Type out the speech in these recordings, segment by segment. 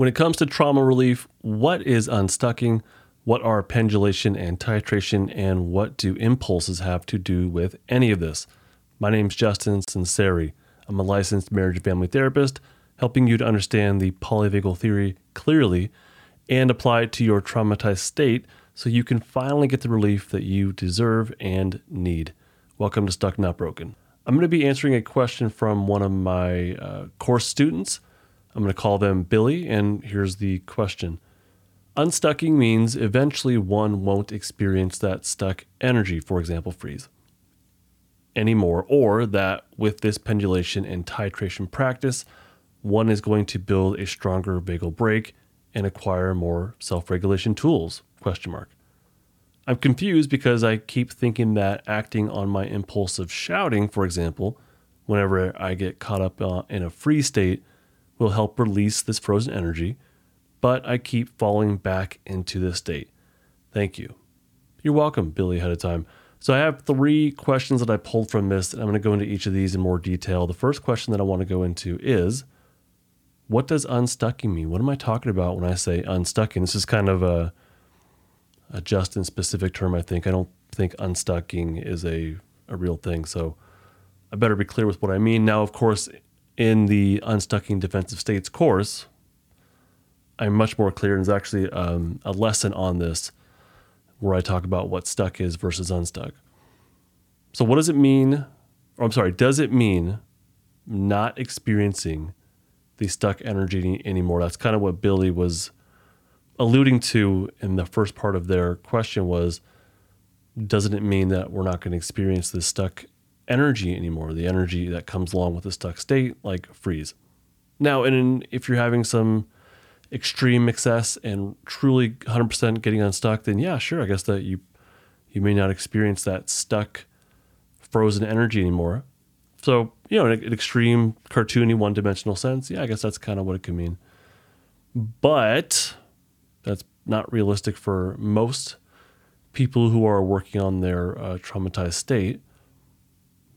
When it comes to trauma relief, what is unstucking? What are pendulation and titration? And what do impulses have to do with any of this? My name is Justin Sunseri. I'm a licensed marriage and family therapist, helping you to understand the polyvagal theory clearly and apply it to your traumatized state so you can finally get the relief that you deserve and need. Welcome to Stuck Not Broken. I'm going to be answering a question from one of my uh, course students. I'm going to call them Billy, and here's the question. Unstucking means eventually one won't experience that stuck energy, for example, freeze, anymore, or that with this pendulation and titration practice, one is going to build a stronger vagal brake and acquire more self-regulation tools question mark. I'm confused because i keep thinking that acting on my impulse of shouting for example whenever i get caught up uh, in a freeze state will help release this frozen energy but i keep falling back into this state thank you you're welcome billy ahead of time so i have three questions that i pulled from this and i'm going to go into each of these in more detail the first question that i want to go into is what does unstucking mean? What am I talking about when I say unstucking? This is kind of a, a Justin specific term, I think. I don't think unstucking is a, a real thing. So I better be clear with what I mean. Now, of course, in the unstucking defensive states course, I'm much more clear. And there's actually um, a lesson on this where I talk about what stuck is versus unstuck. So, what does it mean? Or I'm sorry, does it mean not experiencing the stuck energy anymore. That's kind of what Billy was alluding to in the first part of their question was doesn't it mean that we're not going to experience the stuck energy anymore, the energy that comes along with a stuck state like freeze. Now, and if you're having some extreme excess and truly 100% getting unstuck, then yeah, sure, I guess that you you may not experience that stuck frozen energy anymore. So, you know, in an extreme, cartoony, one dimensional sense, yeah, I guess that's kind of what it could mean. But that's not realistic for most people who are working on their uh, traumatized state.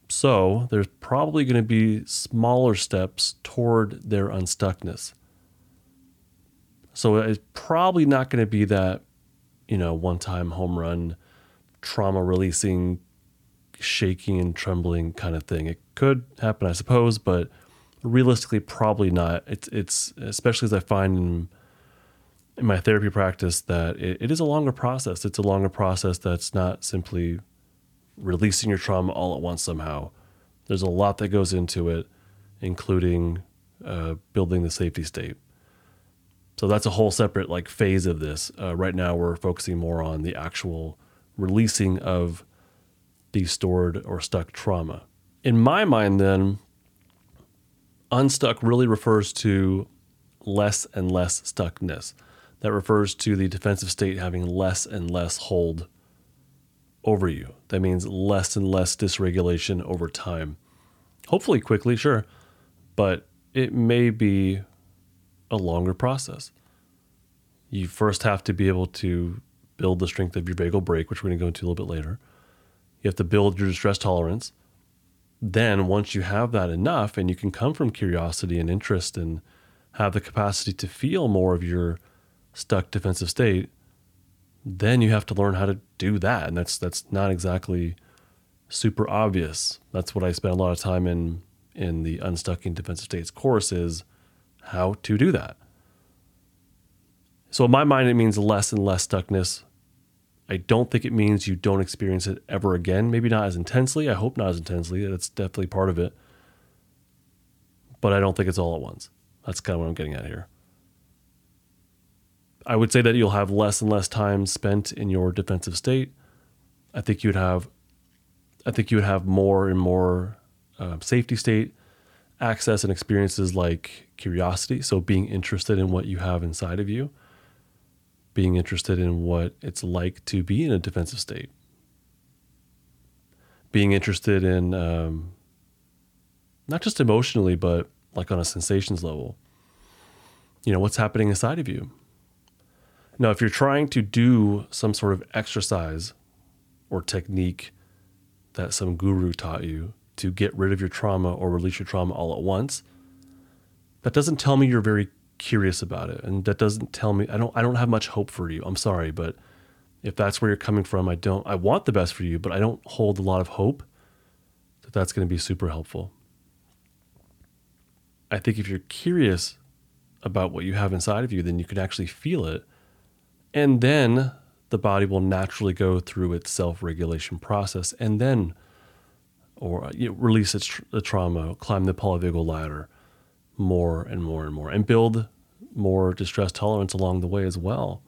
So, there's probably going to be smaller steps toward their unstuckness. So, it's probably not going to be that, you know, one time home run, trauma releasing shaking and trembling kind of thing. It could happen, I suppose, but realistically, probably not. It's it's especially as I find in in my therapy practice that it, it is a longer process. It's a longer process that's not simply releasing your trauma all at once somehow. There's a lot that goes into it, including uh, building the safety state. So that's a whole separate like phase of this. Uh, right now, we're focusing more on the actual releasing of the stored or stuck trauma. In my mind, then, unstuck really refers to less and less stuckness. That refers to the defensive state having less and less hold over you. That means less and less dysregulation over time. Hopefully, quickly, sure, but it may be a longer process. You first have to be able to build the strength of your vagal brake, which we're going to go into a little bit later. You have to build your distress tolerance. Then, once you have that enough and you can come from curiosity and interest and have the capacity to feel more of your stuck defensive state, then you have to learn how to do that. And that's that's not exactly super obvious. That's what I spent a lot of time in in the unstucking defensive states course is how to do that. So in my mind, it means less and less stuckness, I don't think it means you don't experience it ever again. Maybe not as intensely. I hope not as intensely. That's definitely part of it. But I don't think it's all at once. That's kind of what I'm getting at here. I would say that you'll have less and less time spent in your defensive state. I think you would have, I think you would have more and more uh, safety state access and experiences like curiosity. So being interested in what you have inside of you being interested in what it's like to be in a defensive state, being interested in um, not just emotionally, but like on a sensations level. You know, what's happening inside of you. Now, if you're trying to do some sort of exercise or technique that some guru taught you to get rid of your trauma or release your trauma all at once, that doesn't tell me you're very curious about it. And that doesn't tell me I don't I don't have much hope for you. I'm sorry, but if that's where you're coming from, I don't I want the best for you, but I don't hold a lot of hope that that's going to be super helpful. I think if you're curious about what you have inside of you, then you can actually feel it. And then the body will naturally go through its self-regulation process and then or uh, you know, release its the trauma, climb the polyvagal ladder more and more and more and build more distress tolerance along the way as well.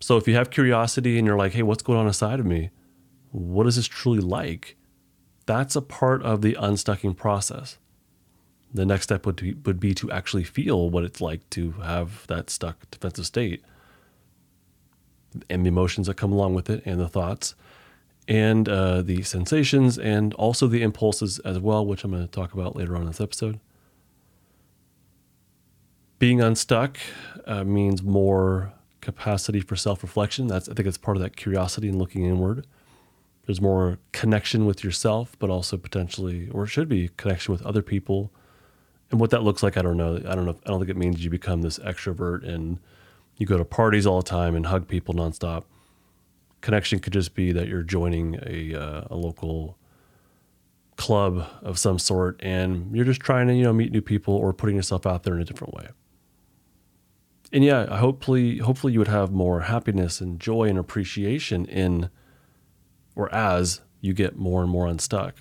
So if you have curiosity and you're like, hey, what's going on inside of me? What is this truly like? That's a part of the unstucking process. The next step would be, would be to actually feel what it's like to have that stuck defensive state and the emotions that come along with it and the thoughts and uh, the sensations and also the impulses as well, which I'm going to talk about later on in this episode. Being unstuck uh, means more capacity for self-reflection. That's I think it's part of that curiosity and looking inward. There's more connection with yourself, but also potentially, or should be, connection with other people. And what that looks like, I don't know. I don't know. I don't think it means you become this extrovert and you go to parties all the time and hug people nonstop. Connection could just be that you're joining a uh, a local club of some sort and you're just trying to you know meet new people or putting yourself out there in a different way and yeah, hopefully, hopefully you would have more happiness and joy and appreciation in, or as you get more and more unstuck.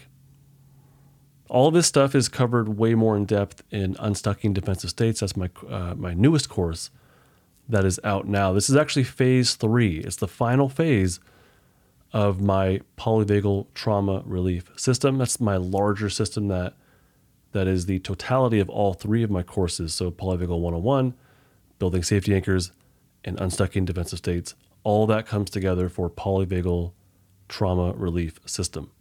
All this stuff is covered way more in depth in Unstucking Defensive States. That's my uh, my newest course that is out now. This is actually phase three. It's the final phase of my polyvagal trauma relief system. That's my larger system that that is the totality of all three of my courses. So polyvagal 101 building safety anchors, and unstucking defensive states. All that comes together for polyvagal trauma relief system.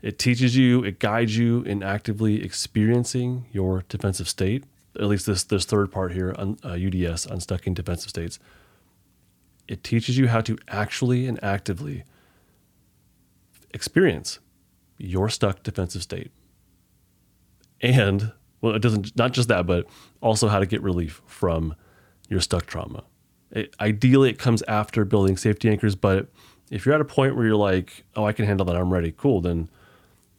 It teaches you, it guides you in actively experiencing your defensive state. At least this this third part here, un, uh, UDS, unstucking defensive states. It teaches you how to actually and actively experience your stuck defensive state. And well, it doesn't not just that, but also how to get relief from your stuck trauma. It, ideally, it comes after building safety anchors, but if you're at a point where you're like, oh, I can handle that, I'm ready, cool, then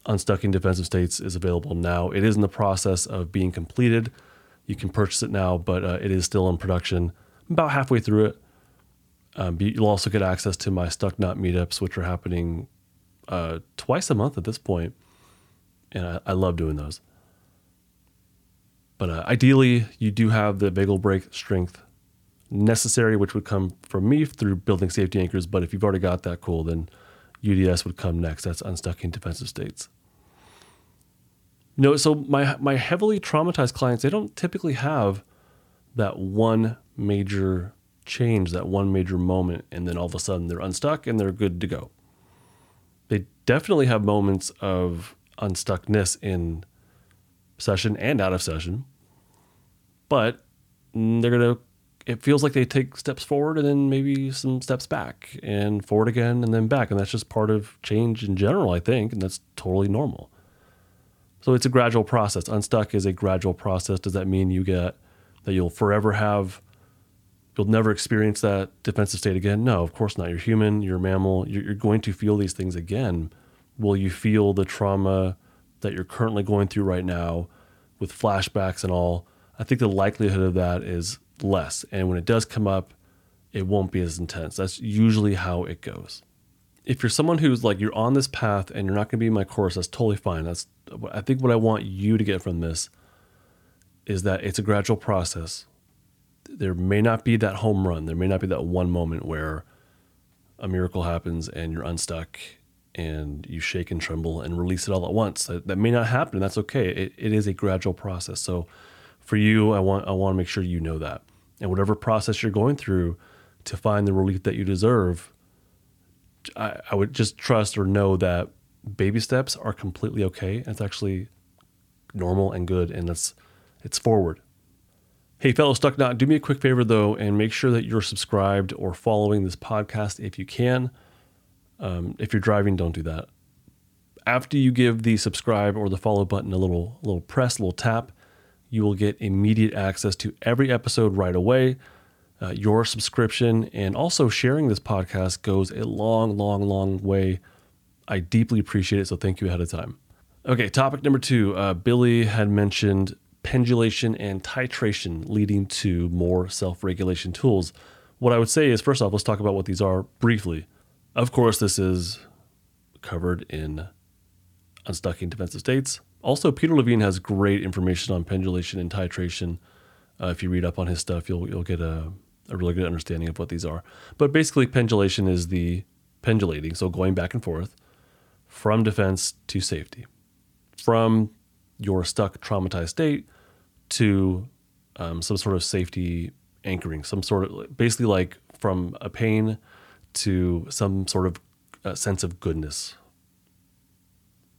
Unstucking Defensive States is available now. It is in the process of being completed. You can purchase it now, but uh, it is still in production. I'm about halfway through it. Um, you'll also get access to my Stuck Not meetups, which are happening uh, twice a month at this point. and I, I love doing those. But uh, ideally, you do have the vagal brake strength necessary, which would come from me through building safety anchors. But if you've already got that, cool, then UDS would come next. That's unstucking defensive states. You know, so my my heavily traumatized clients, they don't typically have that one major change, that one major moment, and then all of a sudden they're unstuck and they're good to go. They definitely have moments of unstuckness in session and out of session. But they're to, it feels like they take steps forward and then maybe some steps back and forward again and then back. And that's just part of change in general, I think. And that's totally normal. So it's a gradual process. Unstuck is a gradual process. Does that mean you get that you'll forever have, you'll never experience that defensive state again? No, of course not. You're human, you're a mammal, you're, you're going to feel these things again. Will you feel the trauma? that you're currently going through right now with flashbacks and all, I think the likelihood of that is less. And when it does come up, it won't be as intense. That's usually how it goes. If you're someone who's like you're on this path and you're not going to be in my course, that's totally fine. That's I think what I want you to get from this is that it's a gradual process. There may not be that home run. There may not be that one moment where a miracle happens and you're unstuck and you shake and tremble and release it all at once. That, that may not happen. And that's okay. It, it is a gradual process. So for you, I want I want to make sure you know that. And whatever process you're going through to find the relief that you deserve, I, I would just trust or know that baby steps are completely okay. It's actually normal and good, and it's it's forward. Hey, fellow Stuck Not, do me a quick favor though, and make sure that you're subscribed or following this podcast if you can. Um, if you're driving, don't do that. After you give the subscribe or the follow button a little, a little press, a little tap, You will get immediate access to every episode right away. Uh, your subscription and also sharing this podcast goes a long, long, long way. I deeply appreciate it. So thank you ahead of time. Okay, topic number two. Uh, Billy had mentioned pendulation and titration leading to more self regulation tools. What I would say is, first off, let's talk about what these are briefly. Of course, this is covered in Unstucking Defensive States. Also, Peter Levine has great information on pendulation and titration. Uh, if you read up on his stuff, you'll you'll get a, a really good understanding of what these are. But basically, pendulation is the pendulating, so going back and forth from defense to safety, from your stuck, traumatized state to um, some sort of safety anchoring, some sort of basically like from a pain to some sort of uh, sense of goodness,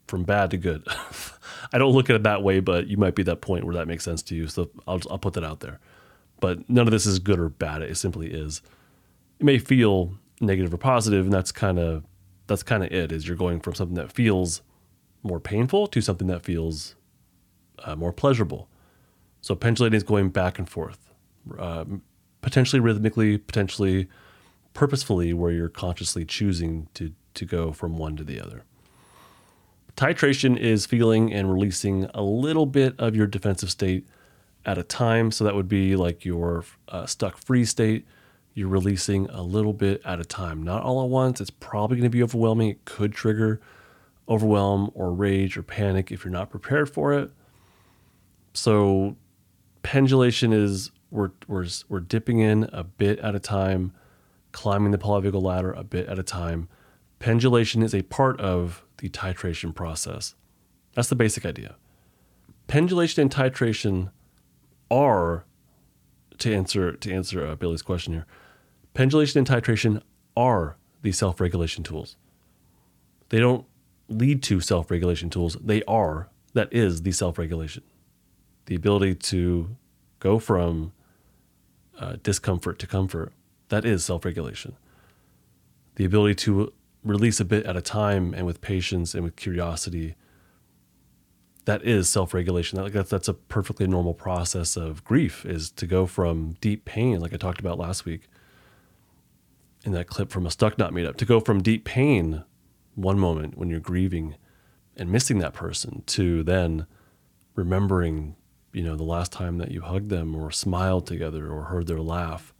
from bad to good. I don't look at it that way, but you might be that point where that makes sense to you. So I'll, I'll put that out there. But none of this is good or bad. It simply is. It may feel negative or positive, and that's kind of that's kind of it. Is you're going from something that feels more painful to something that feels uh, more pleasurable. So pendulating is going back and forth, uh, potentially rhythmically, potentially purposefully, where you're consciously choosing to to go from one to the other. Titration is feeling and releasing a little bit of your defensive state at a time. So that would be like your uh, stuck freeze state. You're releasing a little bit at a time, not all at once. It's probably going to be overwhelming. It could trigger overwhelm or rage or panic if you're not prepared for it. So pendulation is we're, we're, we're dipping in a bit at a time, climbing the polyvagal ladder a bit at a time. Pendulation is a part of the titration process. That's the basic idea. Pendulation and titration are to answer to answer uh, Billy's question here. Pendulation and titration are the self-regulation tools. They don't lead to self-regulation tools. They are that is the self-regulation. The ability to go from uh, discomfort to comfort that is self-regulation. The ability to release a bit at a time and with patience and with curiosity that is self-regulation. That, that's, that's a perfectly normal process of grief is to go from deep pain like i talked about last week in that clip from a Stuck Not meetup to go from deep pain one moment when you're grieving and missing that person to then remembering you know the last time that you hugged them or smiled together or heard their laugh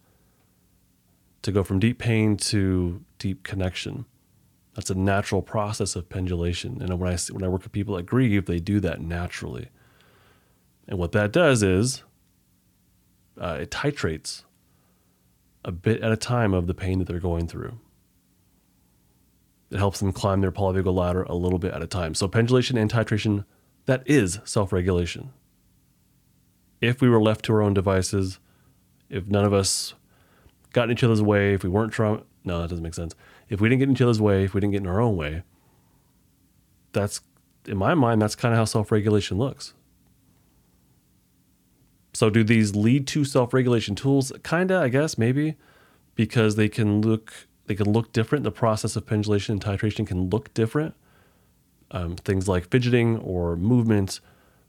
to go from deep pain to deep connection that's a natural process of pendulation. And when I when I work with people that grieve, they do that naturally. And what that does is uh, it titrates a bit at a time of the pain that they're going through. It helps them climb their polyvagal ladder a little bit at a time. So pendulation and titration, that is self-regulation. If we were left to our own devices, if none of us got in each other's way, if we weren't trying, no, that doesn't make sense if we didn't get in each other's way, if we didn't get in our own way, that's in my mind, that's kind of how self regulation looks. So, do these lead to self regulation tools? Kinda, I guess, maybe, because they can look they can look different. The process of pendulation and titration can look different. Um, things like fidgeting or movement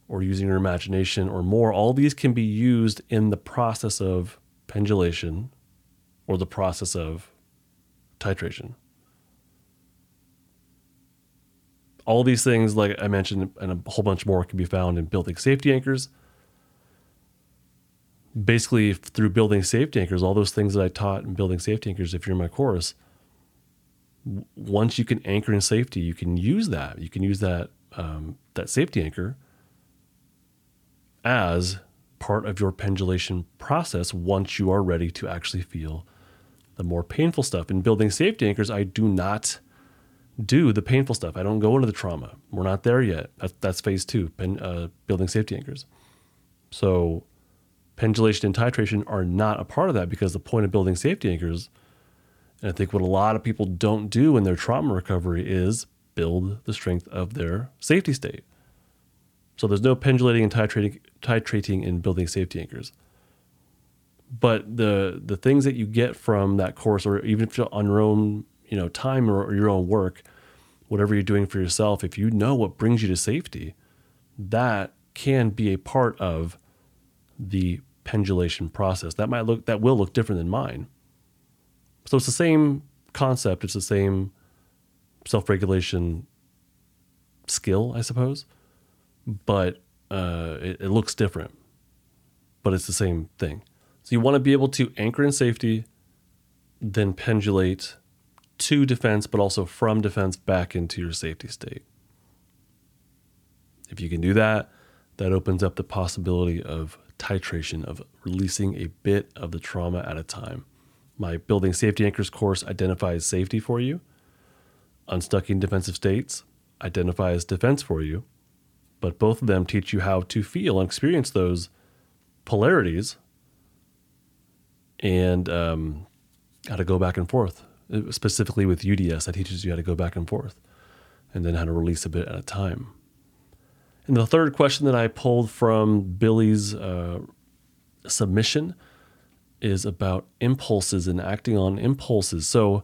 or using your imagination or more, all these can be used in the process of pendulation or the process of titration. All these things, like I mentioned, and a whole bunch more, can be found in building safety anchors. Basically, through building safety anchors, all those things that I taught in building safety anchors, if you're in my course, once you can anchor in safety, you can use that. You can use that um, that safety anchor as part of your pendulation process once you are ready to actually feel the more painful stuff. In building safety anchors, I do not do the painful stuff. I don't go into the trauma. We're not there yet. That's, that's phase two, pen, uh, building safety anchors. So, pendulation and titration are not a part of that because the point of building safety anchors, and I think what a lot of people don't do in their trauma recovery is build the strength of their safety state. So, there's no pendulating and titrating, titrating in building safety anchors but the the things that you get from that course or even if you're on your own you know time or, or your own work whatever you're doing for yourself if you know what brings you to safety that can be a part of the pendulation process. That might look that will look different than mine. So it's the same concept, it's the same self-regulation skill, I suppose, but uh, it, it looks different. But it's the same thing. So you want to be able to anchor in safety, then pendulate to defense, but also from defense back into your safety state. If you can do that, that opens up the possibility of titration, of releasing a bit of the trauma at a time. My Building Safety Anchors course identifies safety for you. Unstucking defensive states identifies defense for you. But both of them teach you how to feel and experience those polarities and um, how to go back and forth. Specifically with UDS, that teaches you how to go back and forth and then how to release a bit at a time. And the third question that I pulled from Billy's uh, submission is about impulses and acting on impulses. So,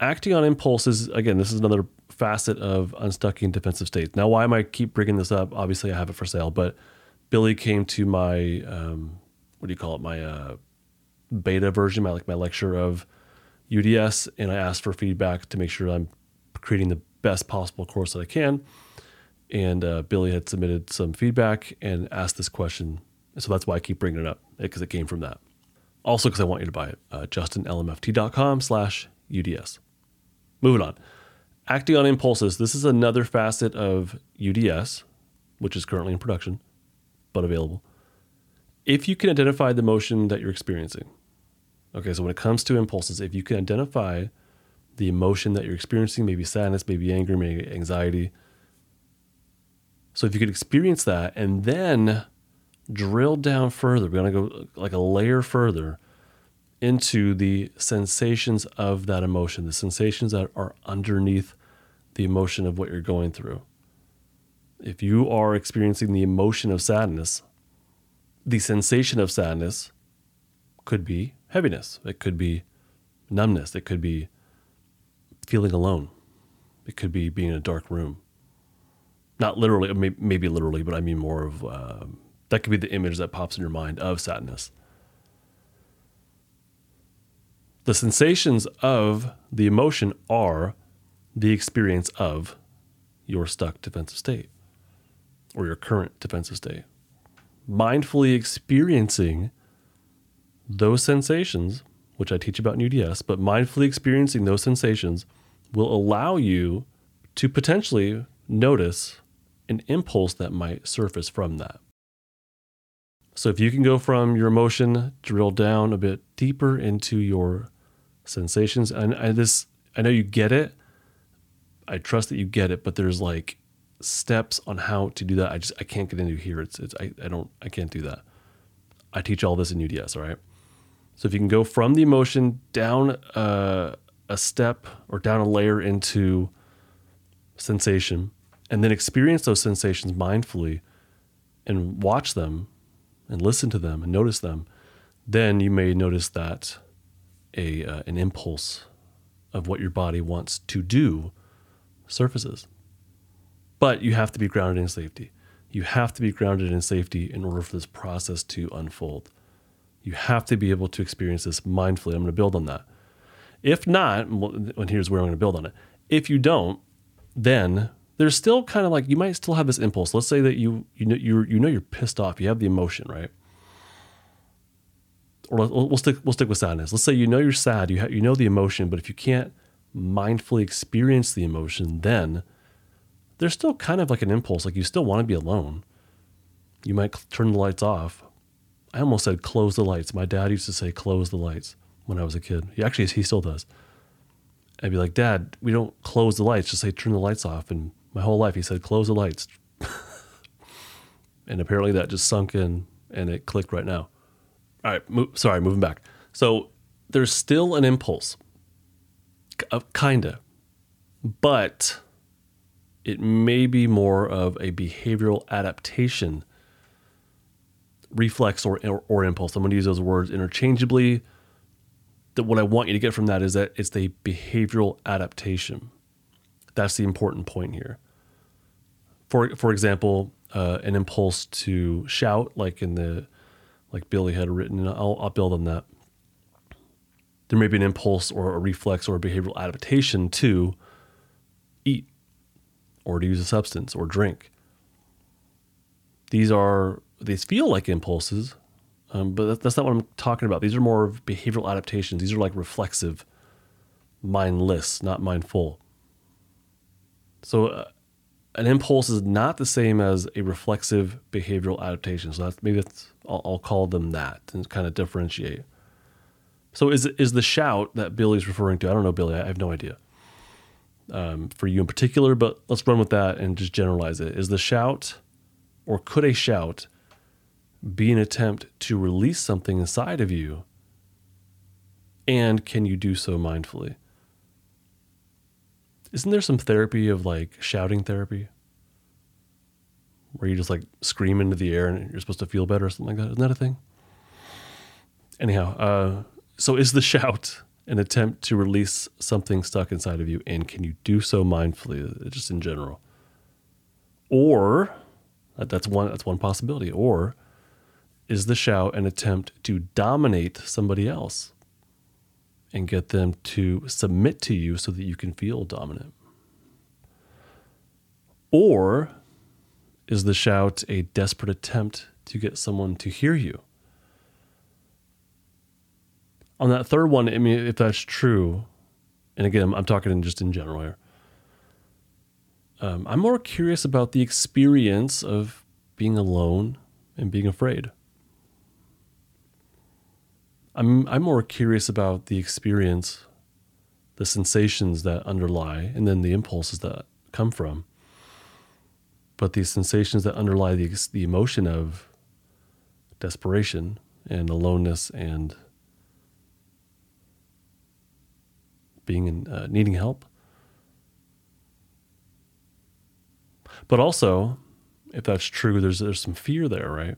acting on impulses, again, this is another facet of unstucking defensive states. Now, why am I keep bringing this up? Obviously, I have it for sale, but Billy came to my, um, what do you call it, my uh, beta version, my like my lecture of UDS, and I asked for feedback to make sure I'm creating the best possible course that I can and uh, Billy had submitted some feedback and asked this question. So that's why I keep bringing it up because it came from that. Also, because I want you to buy it. Uh, justinlmft.com slash UDS. Moving on. Acting on impulses. This is another facet of UDS, which is currently in production, but available. If you can identify the motion that you're experiencing. Okay, so when it comes to impulses, if you can identify the emotion that you're experiencing, maybe sadness, maybe anger, maybe anxiety, so if you could experience that and then drill down further, we're going to go like a layer further into the sensations of that emotion, the sensations that are underneath the emotion of what you're going through. If you are experiencing the emotion of sadness, the sensation of sadness could be heaviness, it could be numbness, it could be feeling alone, it could be being in a dark room not literally, maybe literally, but I mean more of uh, that could be the image that pops in your mind of sadness. The sensations of the emotion are the experience of your stuck defensive state or your current defensive state. Mindfully experiencing those sensations, which I teach about in UDS, but mindfully experiencing those sensations will allow you to potentially notice an impulse that might surface from that. So if you can go from your emotion, drill down a bit deeper into your sensations, and I this I know you get it. I trust that you get it, but there's like steps on how to do that. I just I can't get into here. It's it's I, I don't I can't do that. I teach all this in UDS, all right? So if you can go from the emotion down uh, a step or down a layer into sensation, and then experience those sensations mindfully and watch them and listen to them and notice them, then you may notice that a uh, an impulse of what your body wants to do surfaces. But you have to be grounded in safety. You have to be grounded in safety in order for this process to unfold. You have to be able to experience this mindfully. I'm going to build on that. If not, and here's where I'm going to build on it. If you don't, then there's still kind of like you might still have this impulse. Let's say that you you know you you know you're pissed off. You have the emotion, right? Or we'll stick we'll stick with sadness. Let's say you know you're sad. You ha- you know the emotion, but if you can't mindfully experience the emotion, then there's still kind of like an impulse. Like you still want to be alone. You might turn the lights off. I almost said close the lights. My dad used to say close the lights when I was a kid. He actually he still does. I'd be like, Dad, we don't close the lights. Just say turn the lights off and my whole life. He said, close the lights. and apparently that just sunk in and it clicked right now. All right, mo- sorry, moving back. So there's still an impulse, kinda, but it may be more of a behavioral adaptation reflex or, or, or impulse. I'm going to use those words interchangeably. That what I want you to get from that is that it's a behavioral adaptation. That's the important point here. For for example, uh, an impulse to shout, like in the like Billy had written. And I'll, I'll build on that. There may be an impulse or a reflex or a behavioral adaptation to eat or to use a substance or drink. These are these feel like impulses, um, but that's not what I'm talking about. These are more of behavioral adaptations. These are like reflexive, mindless, not mindful. So, uh, an impulse is not the same as a reflexive behavioral adaptation. So that's maybe that's, I'll, I'll call them that and kind of differentiate. So is is the shout that Billy's referring to? I don't know, Billy. I have no idea. Um, for you in particular, but let's run with that and just generalize it. Is the shout, or could a shout, be an attempt to release something inside of you? And can you do so mindfully? Isn't there some therapy of like shouting therapy? Where you just like scream into the air and you're supposed to feel better or something like that? Isn't that a thing? Anyhow, uh, so is the shout an attempt to release something stuck inside of you? And can you do so mindfully, just in general? Or that's one that's one possibility. Or is the shout an attempt to dominate somebody else? and get them to submit to you so that you can feel dominant? Or is the shout a desperate attempt to get someone to hear you? On that third one, I mean, if that's true, and again, I'm talking just in general here, um, I'm more curious about the experience of being alone and being afraid. I'm I'm more curious about the experience, the sensations that underlie, and then the impulses that come from. But the sensations that underlie the the emotion of desperation and aloneness and being in, uh, needing help. But also, if that's true, there's there's some fear there, right?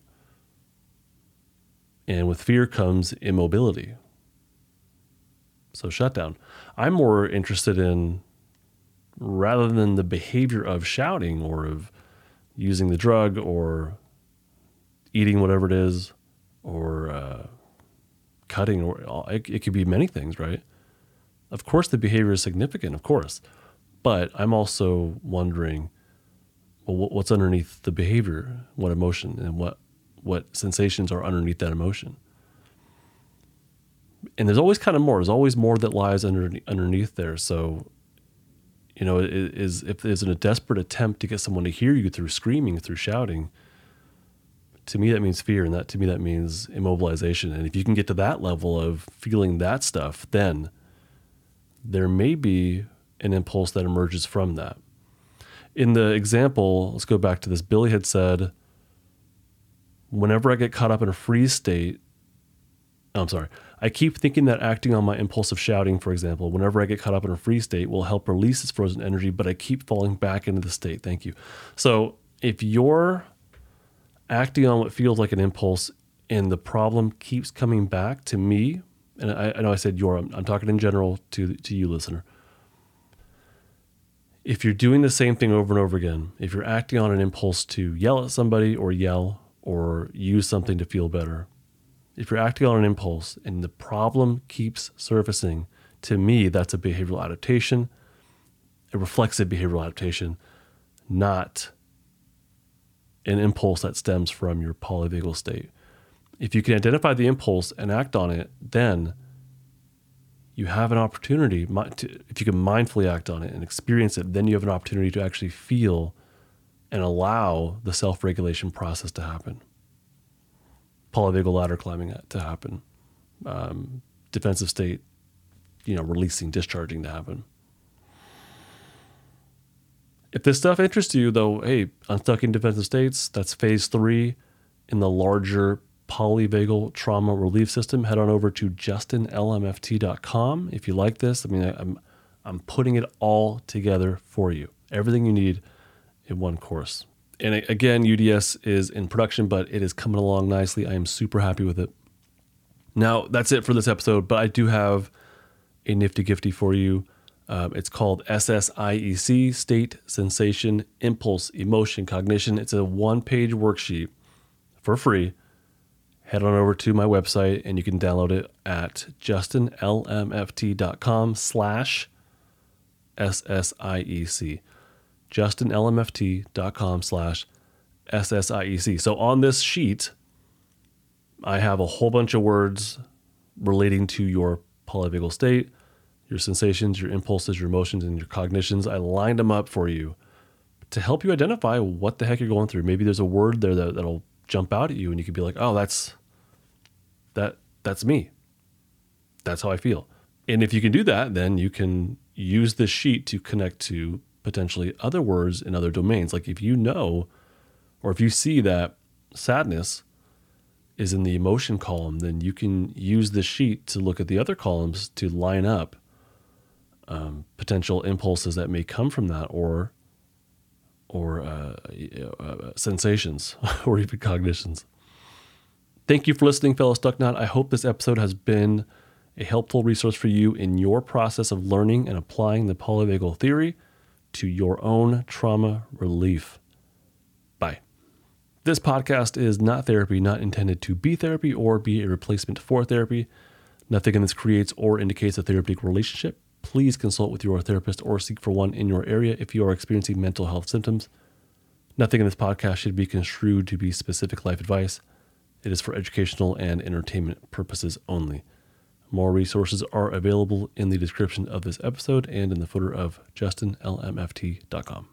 And with fear comes immobility. So, shutdown. I'm more interested in, rather than the behavior of shouting or of using the drug or eating whatever it is or uh, cutting, or it, it could be many things, right? Of course, the behavior is significant, of course. But I'm also wondering well, what's underneath the behavior, what emotion, and what what sensations are underneath that emotion. And there's always kind of more. There's always more that lies under, underneath there. So, you know, is if there's a desperate attempt to get someone to hear you through screaming, through shouting, to me that means fear, and that to me that means immobilization. And if you can get to that level of feeling that stuff, then there may be an impulse that emerges from that. In the example, let's go back to this. Billy had said, whenever I get caught up in a freeze state, I'm sorry, I keep thinking that acting on my impulsive shouting, for example, whenever I get caught up in a freeze state will help release this frozen energy, but I keep falling back into the state. Thank you. So if you're acting on what feels like an impulse and the problem keeps coming back to me, and I, I know I said you're, I'm, I'm talking in general to, to you, listener. If you're doing the same thing over and over again, if you're acting on an impulse to yell at somebody or yell or use something to feel better. If you're acting on an impulse and the problem keeps surfacing, to me, that's a behavioral adaptation, a reflexive behavioral adaptation, not an impulse that stems from your polyvagal state. If you can identify the impulse and act on it, then you have an opportunity. if you can mindfully act on it and experience it, then you have an opportunity to actually feel and allow the self regulation process to happen. Polyvagal ladder climbing to happen, um, defensive state, you know, releasing, discharging to happen. If this stuff interests you, though, hey, unstucking defensive states, that's phase three in the larger polyvagal trauma relief system. Head on over to justinlmft.com if you like this. I mean, I'm I'm putting it all together for you. Everything you need in one course. And again, UDS is in production, but it is coming along nicely. I am super happy with it. Now, that's it for this episode, but I do have a nifty gifty for you. Um, it's called SSIEC State, Sensation, Impulse, Emotion, Cognition. It's a one page worksheet for free. Head on over to my website and you can download it at justinlmft.com slash SSIEC. justinlmft.com slash SSIEC. So on this sheet, I have a whole bunch of words relating to your polyvagal state, your sensations, your impulses, your emotions, and your cognitions. I lined them up for you to help you identify what the heck you're going through. Maybe there's a word there that, that'll jump out at you and you could be like, oh, that's that that's me. That's how I feel. And if you can do that, then you can use this sheet to connect to potentially other words in other domains. Like if you know or if you see that sadness is in the emotion column, then you can use the sheet to look at the other columns to line up um, potential impulses that may come from that or or uh, uh, sensations or even cognitions. Thank you for listening, fellow Stuck Not. I hope this episode has been a helpful resource for you in your process of learning and applying the polyvagal theory to your own trauma relief. Bye. This podcast is not therapy, not intended to be therapy or be a replacement for therapy. Nothing in this creates or indicates a therapeutic relationship. Please consult with your therapist or seek for one in your area if you are experiencing mental health symptoms. Nothing in this podcast should be construed to be specific life advice. It is for educational and entertainment purposes only. More resources are available in the description of this episode and in the footer of justinlmft.com.